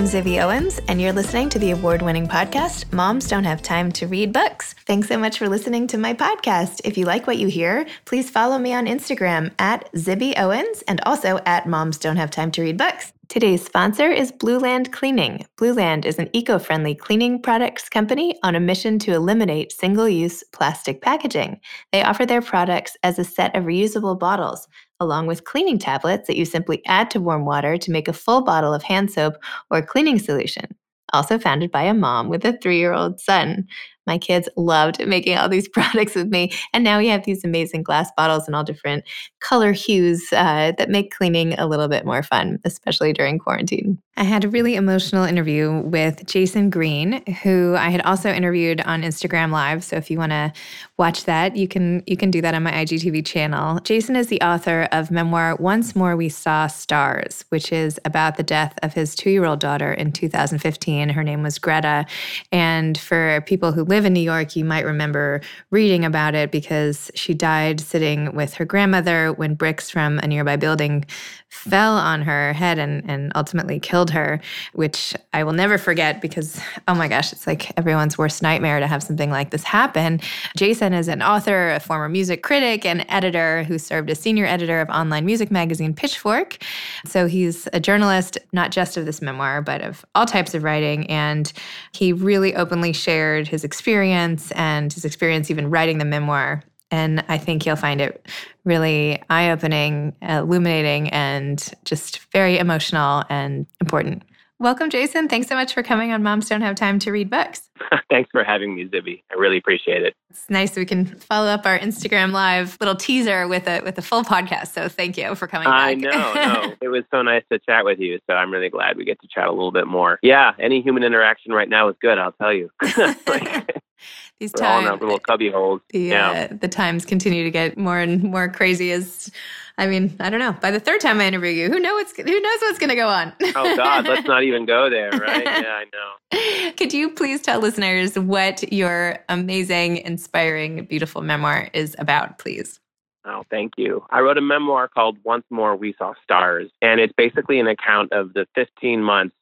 I'm Zibby Owens, and you're listening to the award winning podcast, Moms Don't Have Time to Read Books. Thanks so much for listening to my podcast. If you like what you hear, please follow me on Instagram at Zibby Owens and also at Moms Don't Have Time to Read Books. Today's sponsor is Blueland Cleaning. Blueland is an eco friendly cleaning products company on a mission to eliminate single use plastic packaging. They offer their products as a set of reusable bottles, along with cleaning tablets that you simply add to warm water to make a full bottle of hand soap or cleaning solution. Also founded by a mom with a three year old son. My kids loved making all these products with me. And now we have these amazing glass bottles in all different color hues uh, that make cleaning a little bit more fun, especially during quarantine. I had a really emotional interview with Jayson Greene, who I had also interviewed on Instagram Live. So if you want to watch that, you can you can do that on my IGTV channel. Jayson is the author of memoir Once More We Saw Stars, which is about the death of his two-year-old daughter in 2015. Her name was Greta. And for people who live in New York, you might remember reading about it because she died sitting with her grandmother when bricks from a nearby building fell on her head and, and ultimately killed her, which I will never forget because, oh my gosh, it's like everyone's worst nightmare to have something like this happen. Jayson is an author, a former music critic, and editor who served as senior editor of online music magazine Pitchfork. So he's a journalist, not just of this memoir, but of all types of writing. And he really openly shared his experience and his experience even writing the memoir and I think you'll find it really eye opening, uh, illuminating, and just very emotional and important. Welcome, Jayson. Thanks so much for coming on Moms Don't Have Time to Read Books. Thanks for having me, Zibby. I really appreciate it. It's nice we can follow up our Instagram live little teaser with a with a full podcast. So thank you for coming. I back. know, no, it was so nice to chat with you. So I'm really glad we get to chat a little bit more. Yeah, any human interaction right now is good. I'll tell you. like, These we're all in our little cubby holes. the yeah. uh, the times continue to get more and more crazy. As I mean, I don't know. By the third time I interview you, who knows what's who knows what's going to go on? oh God, let's not even go there, right? Yeah, I know. Could you please tell listeners what your amazing, inspiring, beautiful memoir is about, please? Oh, thank you. I wrote a memoir called Once More We Saw Stars, and it's basically an account of the 15 months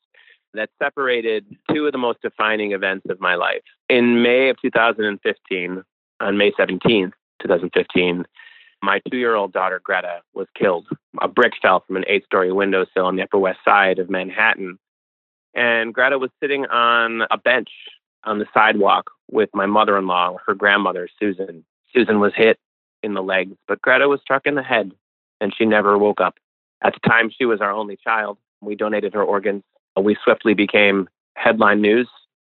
that separated two of the most defining events of my life. In May of 2015, on May 17th, 2015, my two year old daughter Greta was killed. A brick fell from an eight story windowsill on the Upper West Side of Manhattan. And Greta was sitting on a bench on the sidewalk with my mother in law, her grandmother, Susan. Susan was hit in the legs, but Greta was struck in the head and she never woke up. At the time, she was our only child. We donated her organs. Uh, we swiftly became headline news,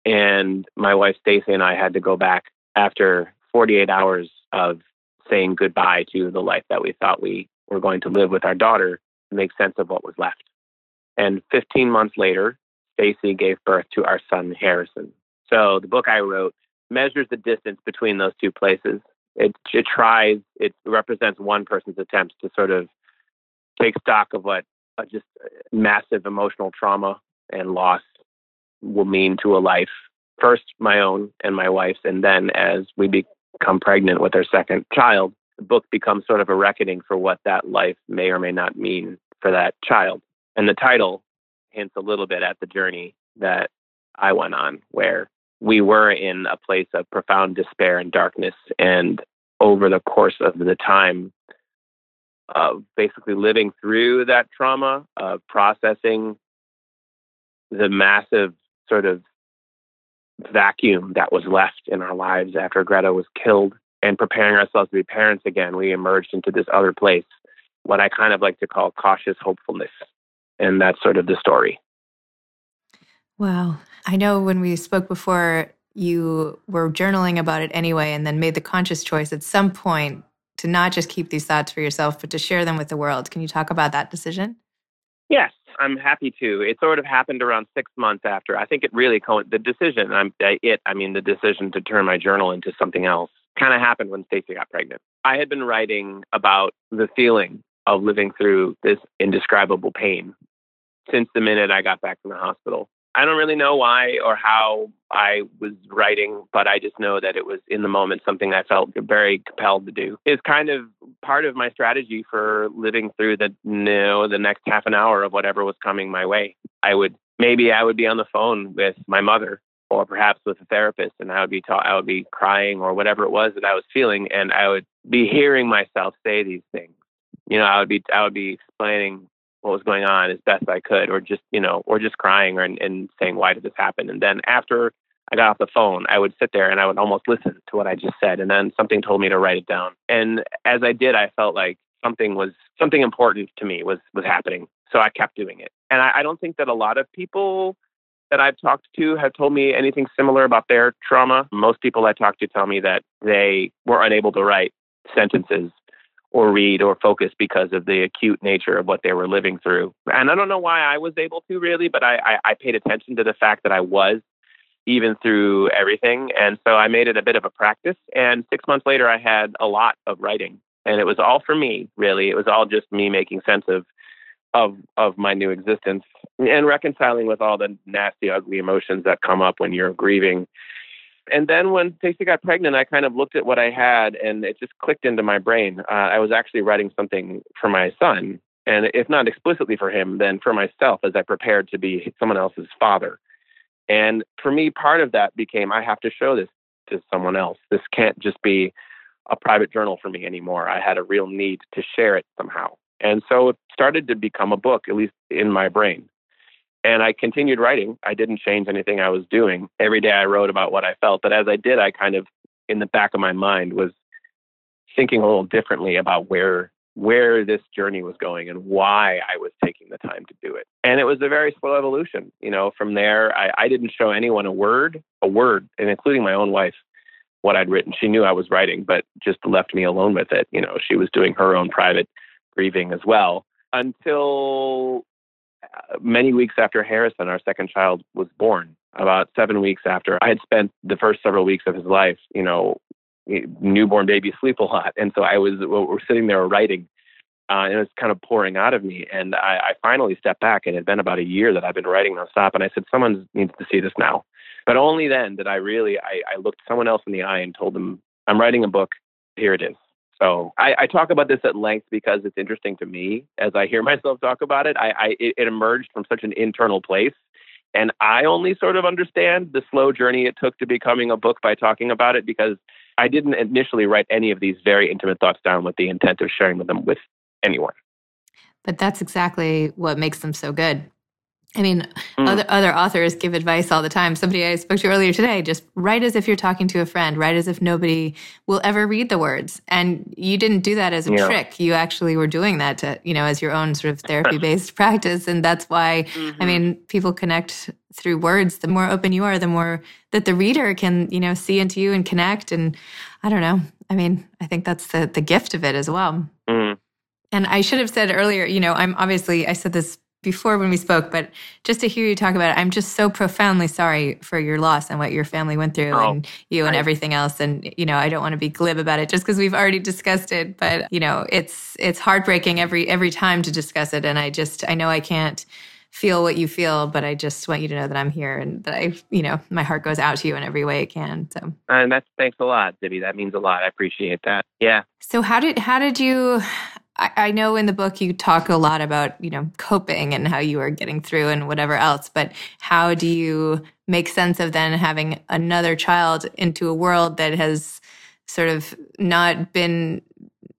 and my wife Stacy and I had to go back after 48 hours of saying goodbye to the life that we thought we were going to live with our daughter to make sense of what was left. And 15 months later, Stacy gave birth to our son Harrison. So the book I wrote measures the distance between those two places. It, it tries, it represents one person's attempts to sort of take stock of what a just uh, massive emotional trauma and loss will mean to a life. First, my own and my wife's, and then as we become pregnant with our second child, the book becomes sort of a reckoning for what that life may or may not mean for that child. And the title hints a little bit at the journey that I went on, where we were in a place of profound despair and darkness. And over the course of the time of basically living through that trauma, of processing the massive sort of vacuum that was left in our lives after Greta was killed and preparing ourselves to be parents again, we emerged into this other place, what I kind of like to call cautious hopefulness. And that's sort of the story. Wow. I know when we spoke before, you were journaling about it anyway, and then made the conscious choice at some point to not just keep these thoughts for yourself, but to share them with the world. Can you talk about that decision? Yes, I'm happy to. It sort of happened around six months after. I think it really co- the decision. I'm uh, it. I mean, the decision to turn my journal into something else kind of happened when Stacy got pregnant. I had been writing about the feeling of living through this indescribable pain since the minute I got back from the hospital. I don't really know why or how I was writing, but I just know that it was in the moment something I felt very compelled to do. It's kind of part of my strategy for living through the you know, the next half an hour of whatever was coming my way. I would maybe I would be on the phone with my mother or perhaps with a therapist and I would be ta- I would be crying or whatever it was that I was feeling and I would be hearing myself say these things. You know, I would be I would be explaining what was going on as best I could or just, you know, or just crying or, and, saying why did this happen? And then after I got off the phone, I would sit there and I would almost listen to what I just said and then something told me to write it down. And as I did, I felt like something was something important to me was was happening. So I kept doing it. And I, I don't think that a lot of people that I've talked to have told me anything similar about their trauma. Most people I talk to tell me that they were unable to write sentences or read or focus because of the acute nature of what they were living through. And I don't know why I was able to really, but I, I, I paid attention to the fact that I was even through everything. And so I made it a bit of a practice. And six months later, I had a lot of writing. And it was all for me, really. It was all just me making sense of of of my new existence and reconciling with all the nasty, ugly emotions that come up when you're grieving. And then when Stacy got pregnant, I kind of looked at what I had, and it just clicked into my brain. Uh, I was actually writing something for my son, and if not explicitly for him, then for myself as I prepared to be someone else's father. And for me, part of that became I have to show this to someone else. This can't just be a private journal for me anymore. I had a real need to share it somehow. And so it started to become a book, at least in my brain. And I continued writing. I didn't change anything I was doing. Every day I wrote about what I felt. But as I did, I kind of, in the back of my mind, was thinking a little differently about where where this journey was going and why I was taking the time to do it. And it was a very slow evolution. You know, from there, I, I didn't show anyone a word, a word, and including my own wife, what I'd written. She knew I was writing, but just left me alone with it. You know, she was doing her own private grieving as well until many weeks after Harrison, our second child, was born. About seven weeks after, I had spent the first several weeks of his life, you know, newborn babies sleep a lot, and so I was we're sitting there writing, uh, and it was kind of pouring out of me. And I, I finally stepped back, and it had been about a year that I've been writing nonstop, and I said, "Someone needs to see this now." But only then did I really I, I looked someone else in the eye and told them, "I'm writing a book. Here it is." So I, I, talk about this at length because it's interesting to me as I hear myself talk about it. I, I it, it emerged from such an internal place, and I only sort of understand the slow journey it took to becoming a book by talking about it because I didn't initially write any of these very intimate thoughts down with the intent of sharing them with anyone. But that's exactly what makes them so good. I mean, mm. other other authors give advice all the time. Somebody I spoke to earlier today, just write as if you're talking to a friend, write as if nobody will ever read the words. And you didn't do that as a yeah. trick. You actually were doing that to, you know, as your own sort of therapy-based practice. And that's why mm-hmm. I mean, people connect through words. The more open you are, the more that the reader can, you know, see into you and connect. And I don't know. I mean, I think that's the the gift of it as well. Mm. And I should have said earlier, you know, I'm obviously I said this before when we spoke, but just to hear you talk about it, I'm just so profoundly sorry for your loss and what your family went through oh, and you and I, everything else. And, you know, I don't want to be glib about it just because we've already discussed it, but you know, it's, it's heartbreaking every, every time to discuss it. And I just, I know I can't feel what you feel, but I just want you to know that I'm here and that I, you know, my heart goes out to you in every way it can. So, and that's, thanks a lot, Zibby. That means a lot. I appreciate that. Yeah. So how did, how did you, I, I know in the book you talk a lot about, you know, coping and how you are getting through and whatever else, but how do you make sense of then having another child into a world that has sort of not been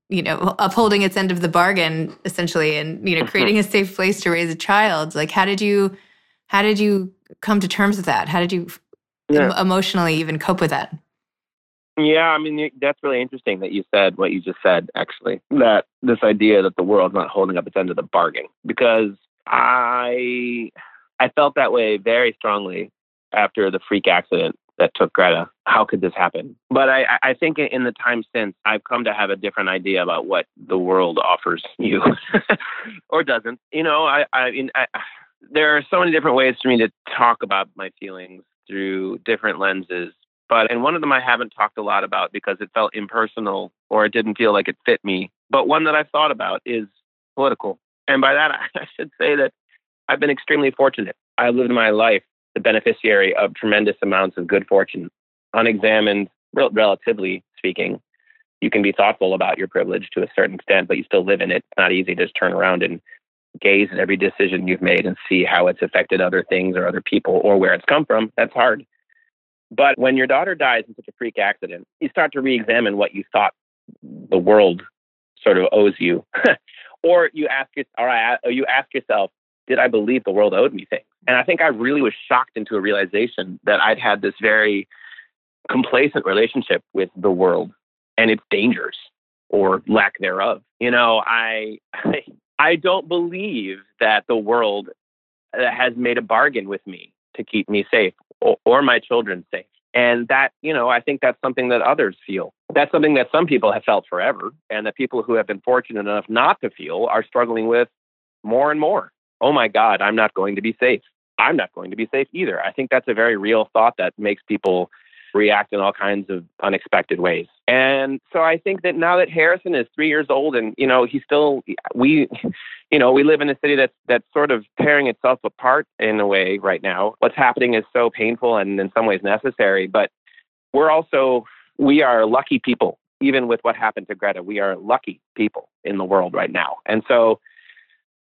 you know upholding its end of the bargain essentially and you know creating a safe place to raise a child? Like how did you how did you come to terms with that? How did you yeah. emotionally even cope with that yeah, I mean that's really interesting that you said what you just said. Actually, that this idea that the world's not holding up its end of the bargain, because I I felt that way very strongly after the freak accident that took Greta. How could this happen? But I, I think in the time since, I've come to have a different idea about what the world offers you or doesn't. You know, I, I mean, I, there are so many different ways for me to talk about my feelings through different lenses but and one of them I haven't talked a lot about because it felt impersonal or it didn't feel like it fit me. But one that I've thought about is political. And by that I should say that I've been extremely fortunate. I lived my life the beneficiary of tremendous amounts of good fortune, unexamined, rel- relatively speaking. You can be thoughtful about your privilege to a certain extent, but you still live in it. It's not easy to just turn around and gaze at every decision you've made and see how it's affected other things or other people or where it's come from. That's hard. But when your daughter dies in such a freak accident, you start to re examine what you thought the world sort of owes you. or you ask, or you ask yourself, did I believe the world owed me things? And I think I really was shocked into a realization that I'd had this very complacent relationship with the world and its dangers or lack thereof. You know, I, I, don't believe that the world uh, has made a bargain with me to keep me safe or, my children safe. And that, you know, I think that's something that others feel. That's something that some people have felt forever, and that people who have been fortunate enough not to feel are struggling with more and more. Oh my God, I'm not going to be safe. I'm not going to be safe either. I think that's a very real thought that makes people react in all kinds of unexpected ways. And so I think that now that Harrison is three years old and, you know, he's still, we, you know, we live in a city that's, that's sort of tearing itself apart in a way right now. What's happening is so painful and in some ways necessary, but we're also, we are lucky people. Even with what happened to Greta, we are lucky people in the world right now. And so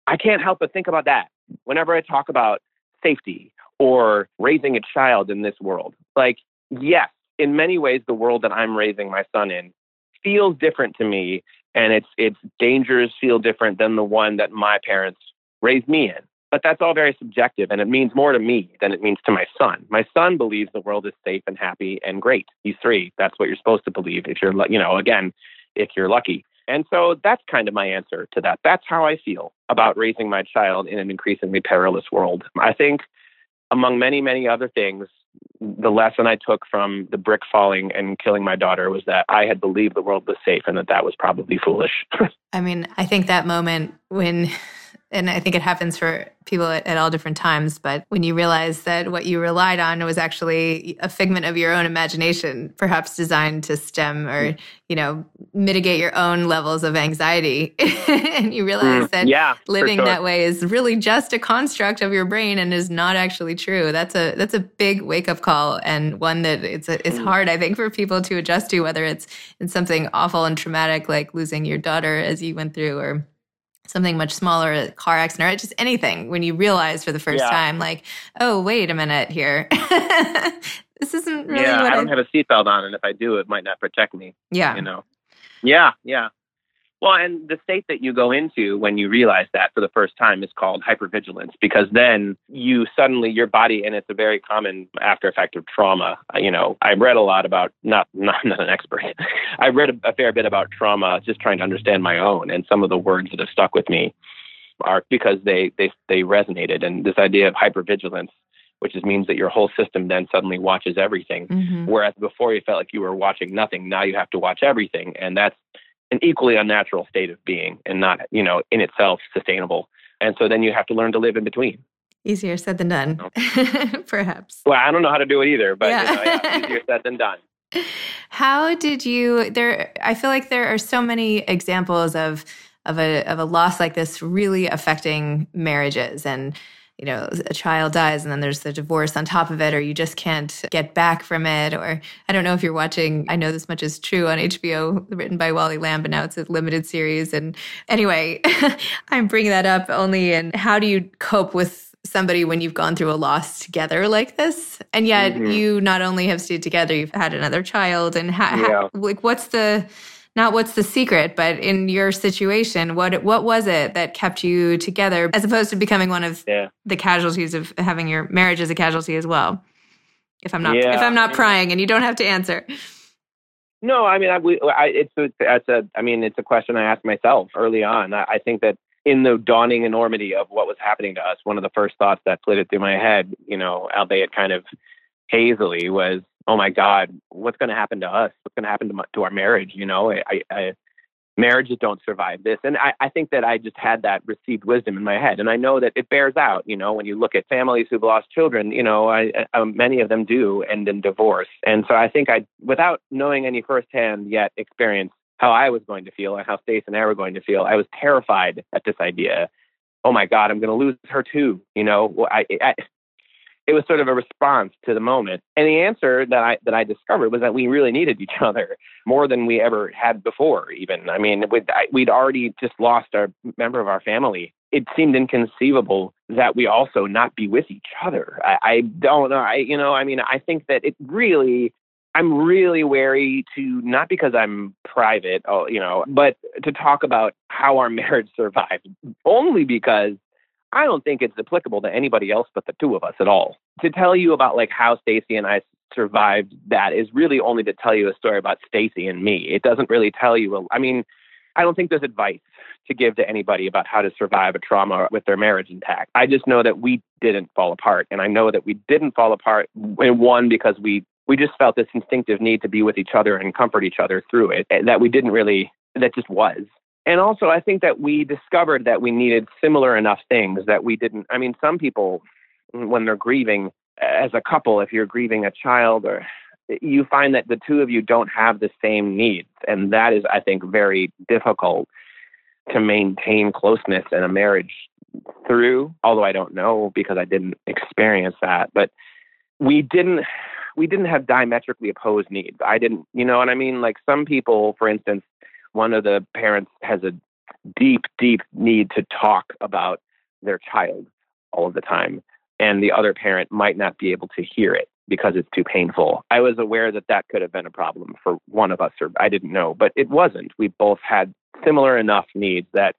I can't help but think about that whenever I talk about safety or raising a child in this world. Like, yes, in many ways, the world that I'm raising my son in feels different to me, and its its dangers feel different than the one that my parents raised me in. But that's all very subjective, and it means more to me than it means to my son. My son believes the world is safe and happy and great. He's three. That's what you're supposed to believe if you're, you know, again, if you're lucky. And so that's kind of my answer to that. That's how I feel about raising my child in an increasingly perilous world. I think, among many, many other things, the lesson I took from the brick falling and killing my daughter was that I had believed the world was safe and that that was probably foolish. I mean, I think that moment when and I think it happens for people at, at, all different times. But when you realize that what you relied on was actually a figment of your own imagination, perhaps designed to stem or you know mitigate your own levels of anxiety, and you realize mm, that yeah, living sure. that way is really just a construct of your brain and is not actually true. That's a that's a big wake up call and one that it's a, it's mm. hard I think for people to adjust to, whether it's in something awful and traumatic like losing your daughter as you went through, or something much smaller, a car accident, or just anything, when you realize for the first yeah. time, like, oh, wait a minute here. this isn't really yeah, I don't I... have a seatbelt on, and if I do, it might not protect me. Yeah. You know? Yeah, yeah. Well, and the state that you go into when you realize that for the first time is called hypervigilance because then you suddenly your body and it's a very common after effect of trauma. You know, I read a lot about not not, not an expert. I read a, a fair bit about trauma just trying to understand my own and some of the words that have stuck with me are because they they they resonated and this idea of hypervigilance which just means that your whole system then suddenly watches everything. Mm-hmm. Whereas before you felt like you were watching nothing, now you have to watch everything. And that's an equally unnatural state of being and not, you know, in itself sustainable. And so then you have to learn to live in between. Easier said than done, perhaps. Well, I don't know how to do it either, but yeah. You know, yeah, easier said than done. How did you there I feel like there are so many examples of of a of a loss like this really affecting marriages and you know, a child dies and then there's the divorce on top of it, or you just can't get back from it. Or I don't know if you're watching, I know this much is true on HBO, written by Wally Lamb, but now it's a limited series. And anyway, I'm bringing that up only in how do you cope with somebody when you've gone through a loss together like this and yet mm-hmm. you not only have stayed together you've had another child and ha- yeah. ha- like what's the not what's the secret, but in your situation, what what was it that kept you together as opposed to becoming one of yeah. the casualties of having your marriage as a casualty as well? If I'm not yeah. if I'm not prying, and you don't have to answer. No, I mean, I, we, I, it's, it's a, I mean, it's a question I asked myself early on. I, I think that in the dawning enormity of what was happening to us, one of the first thoughts that flitted through my head, you know, albeit kind of hazily, was oh my God, what's going to happen to us? What's going to happen to, my, to our marriage? You know, I, I, marriages don't survive this. And I, I think that I just had that received wisdom in my head. And I know that it bears out, you know, when you look at families who've lost children, you know, I, I, um, many of them do end in divorce. And so I think I, without knowing any firsthand yet experience how I was going to feel and how Stace and I were going to feel, I was terrified at this idea. Oh my God, I'm going to lose her too. You know, I, I it was sort of a response to the moment. And the answer that I that I discovered was that we really needed each other more than we ever had before. Even I mean, we'd, we'd already just lost a member of our family it seemed inconceivable that we also not be with each other. I, I don't know. I, you know, I mean, I think that it really, I'm really wary to not because I'm private, oh, you know, but to talk about how our marriage survived only because I don't think it's applicable to anybody else but the two of us at all. To tell you about like how Stacy and I survived that is really only to tell you a story about Stacy and me. It doesn't really tell you. I mean, I don't think there's advice to give to anybody about how to survive a trauma with their marriage intact. I just know that we didn't fall apart, and I know that we didn't fall apart. In one because we we just felt this instinctive need to be with each other and comfort each other through it. Eh, that we didn't really. That just was. And also, I think that we discovered that we needed similar enough things that we didn't. I mean, some people, when they're grieving as a couple, if you're grieving a child or you find that the two of you don't have the same needs. And that is, I think, very difficult to maintain closeness in a marriage through, although I don't know because I didn't experience that. But we didn't we didn't have diametrically opposed needs. I didn't, you know what I mean? Like some people, for instance, one of the parents has a deep, deep need to talk about their child all of the time, and the other parent might not be able to hear it because it's too painful. I was aware that that could have been a problem for one of us, or I didn't know, but it wasn't. We both had similar enough needs that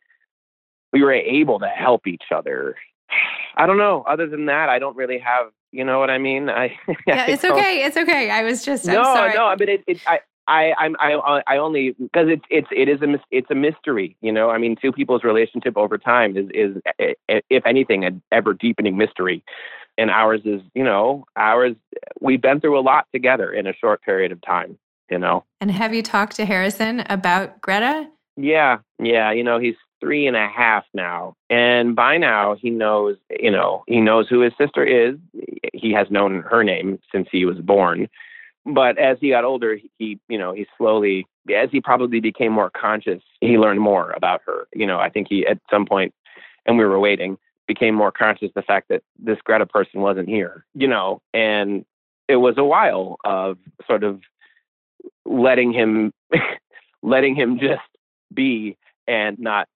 we were able to help each other. I don't know. Other than that, I don't really have. You know what I mean? I yeah, it's okay. It's okay. I was just no, no. I mean, it, it, I I I'm I I only because it's it's it is a it's a mystery, you know. I mean, two people's relationship over time is is eh, eh, if anything an ever deepening mystery, and ours is you know ours we've been through a lot together in a short period of time, you know. And have you talked to Harrison about Greta? Yeah, yeah. You know, he's three and a half now, and by now he knows you know he knows who his sister is. He has known her name since he was born but as he got older, he, you know, he slowly, as he probably became more conscious, he learned more about her. You know, I think he, at some point, and we were waiting, became more conscious the fact that this Greta person wasn't here, you know, and it was a while of sort of letting him, letting him just be and not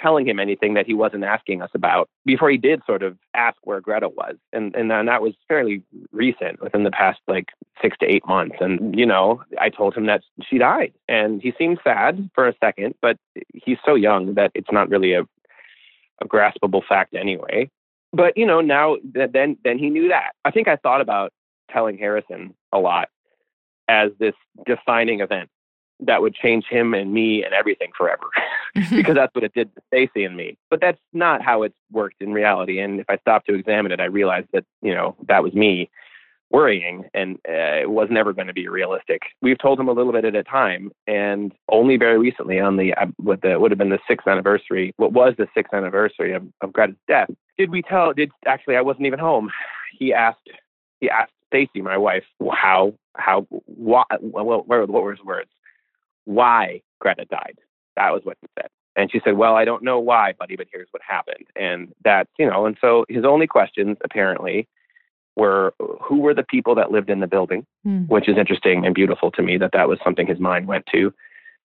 telling him anything that he wasn't asking us about before he did sort of ask where Greta was. And and, that was fairly recent within the past like six to eight months. And, you know, I told him that she died. And he seemed sad for a second, but he's so young that it's not really a a graspable fact anyway. But, you know, now that then then he knew that. I think I thought about telling Harrison a lot as this defining event that would change him and me and everything forever because that's what it did to Stacy and me. But that's not how it's worked in reality. And if I stopped to examine it, I realized that, you know, that was me worrying and uh, it was never going to be realistic. We've told him a little bit at a time and only very recently on the, uh, what the, would have been the sixth anniversary, what was the sixth anniversary of, of Greta's death, did we tell, did actually, I wasn't even home. He asked, he asked Stacy, my wife, how, how, what, what, what were his words? Why Greta died. That was what he said. And she said, Well, I don't know why, buddy, but here's what happened. And that's, you know, and so his only questions apparently were who were the people that lived in the building, mm. which is interesting and beautiful to me that that was something his mind went to.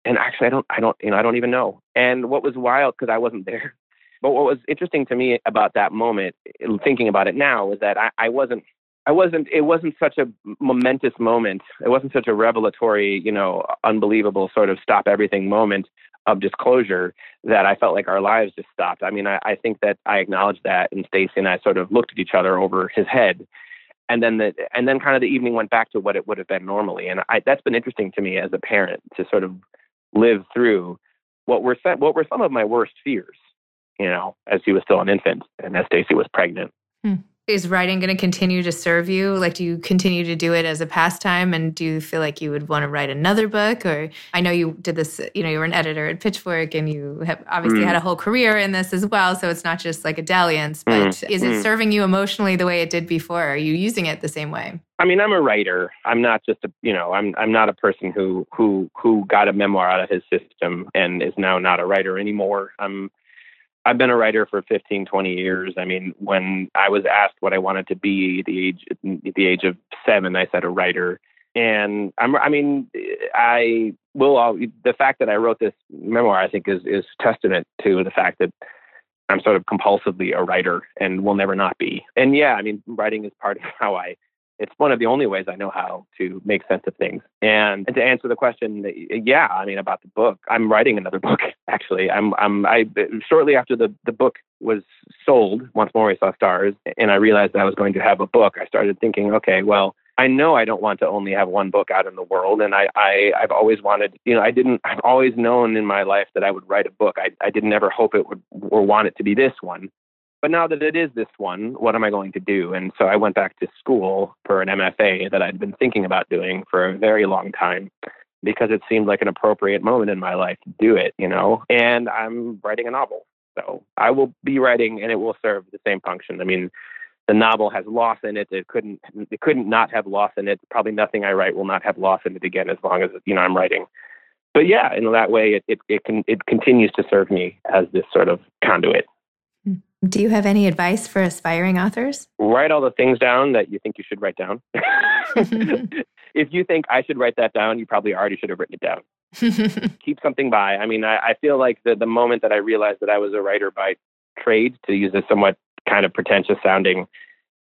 And actually, I don't, I don't, you know, I don't even know. And what was wild because I wasn't there. But what was interesting to me about that moment, thinking about it now, was that I, I wasn't I wasn't it wasn't such a momentous moment. It wasn't such a revelatory, you know, unbelievable sort of stop everything moment of disclosure that I felt like our lives just stopped. I mean, I, I think that I acknowledged that and Stacy and I sort of looked at each other over his head. And then the and then kind of the evening went back to what it would have been normally. And I, that's been interesting to me as a parent to sort of live through what were what were some of my worst fears, you know, as he was still an infant and as Stacy was pregnant. Hmm is writing going to continue to serve you? Like, do you continue to do it as a pastime? And do you feel like you would want to write another book? Or I know you did this, you know, you were an editor at Pitchfork and you have obviously mm. had a whole career in this as well. So it's not just like a dalliance, but mm. is it mm. serving you emotionally the way it did before? Are you using it the same way? I mean, I'm a writer. I'm not just a, you know, I'm I'm not a person who who who got a memoir out of his system and is now not a writer anymore. I'm I've been a writer for 15, 20 years. I mean, when I was asked what I wanted to be at the age at the age of seven, I said a writer. And I'm, I mean, I will. All, the fact that I wrote this memoir, I think, is is testament to the fact that I'm sort of compulsively a writer and will never not be. And yeah, I mean, writing is part of how I it's one of the only ways I know how to make sense of things. And, and to answer the question, yeah, I mean about the book, I'm writing another book. Actually, I'm I'm I shortly after the the book was sold, once more we saw stars, and I realized I was going to have a book. I started thinking, okay, well, I know I don't want to only have one book out in the world, and I, I I've always wanted, you know, I didn't. I've always known in my life that I would write a book. I I didn't ever hope it would or want it to be this one. But now that it is this one, what am I going to do? And so I went back to school for an MFA that I'd been thinking about doing for a very long time because it seemed like an appropriate moment in my life to do it, you know. And I'm writing a novel. So I will be writing and it will serve the same function. I mean, the novel has loss in it. It couldn't it couldn't not have loss in it. Probably nothing I write will not have loss in it again as long as you know I'm writing. But yeah, in that way it, it, it can it continues to serve me as this sort of conduit. Hmm. Do you have any advice for aspiring authors? Write all the things down that you think you should write down. if you think I should write that down, you probably already should have written it down. Keep something by. I mean, I, I feel like the, the moment that I realized that I was a writer by trade, to use a somewhat kind of pretentious sounding,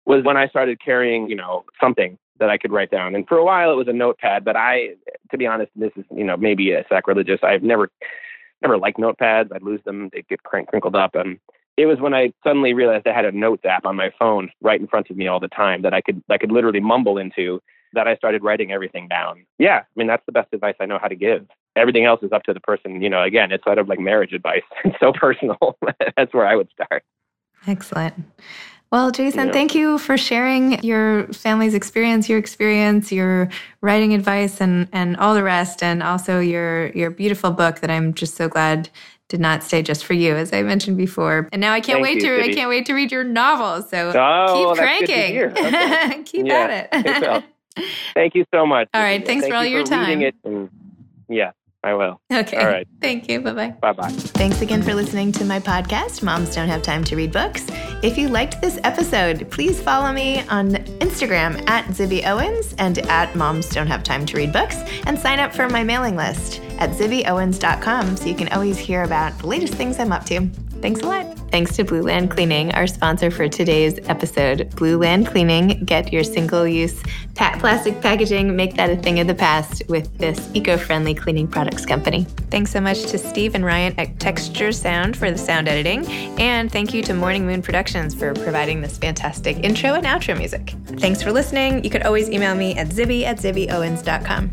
was when I started carrying, you know, something that I could write down. And for a while it was a notepad, but I, to be honest, this is, you know, maybe a sacrilegious. I've never, never liked notepads. I'd lose them. They'd get crinkled up. And it was when I suddenly realized I had a notes app on my phone right in front of me all the time that I could I could literally mumble into that I started writing everything down. Yeah, I mean that's the best advice I know how to give. Everything else is up to the person, you know, again, it's sort of like marriage advice. It's so personal. that's where I would start. Excellent. Well, Jayson, yeah. thank you for sharing your family's experience, your experience, your writing advice and and all the rest and also your your beautiful book that I'm just so glad did not stay just for you, as I mentioned before. And now I can't Thank wait you, to I can't wait to read your novel. So oh, keep cranking. Okay. keep at it. Thank you so much. All right. Thanks Thank for all you your for time. And, yeah. I will. Okay. All right. Thank you. Bye bye. Bye bye. Thanks again for listening to my podcast, Moms Don't Have Time to Read Books. If you liked this episode, please follow me on Instagram at Zibby Owens and at Moms Don't Have Time to Read Books and sign up for my mailing list at zibbyowens.com so you can always hear about the latest things I'm up to. Thanks a lot. Thanks to Blueland Cleaning, our sponsor for today's episode. Blueland Cleaning, get your single use plastic packaging, make that a thing of the past with this eco friendly cleaning products company. Thanks so much to Steve and Ryan at Texture Sound for the sound editing. And thank you to Morning Moon Productions for providing this fantastic intro and outro music. Thanks for listening. You could always email me at zibby at zibbyowens.com.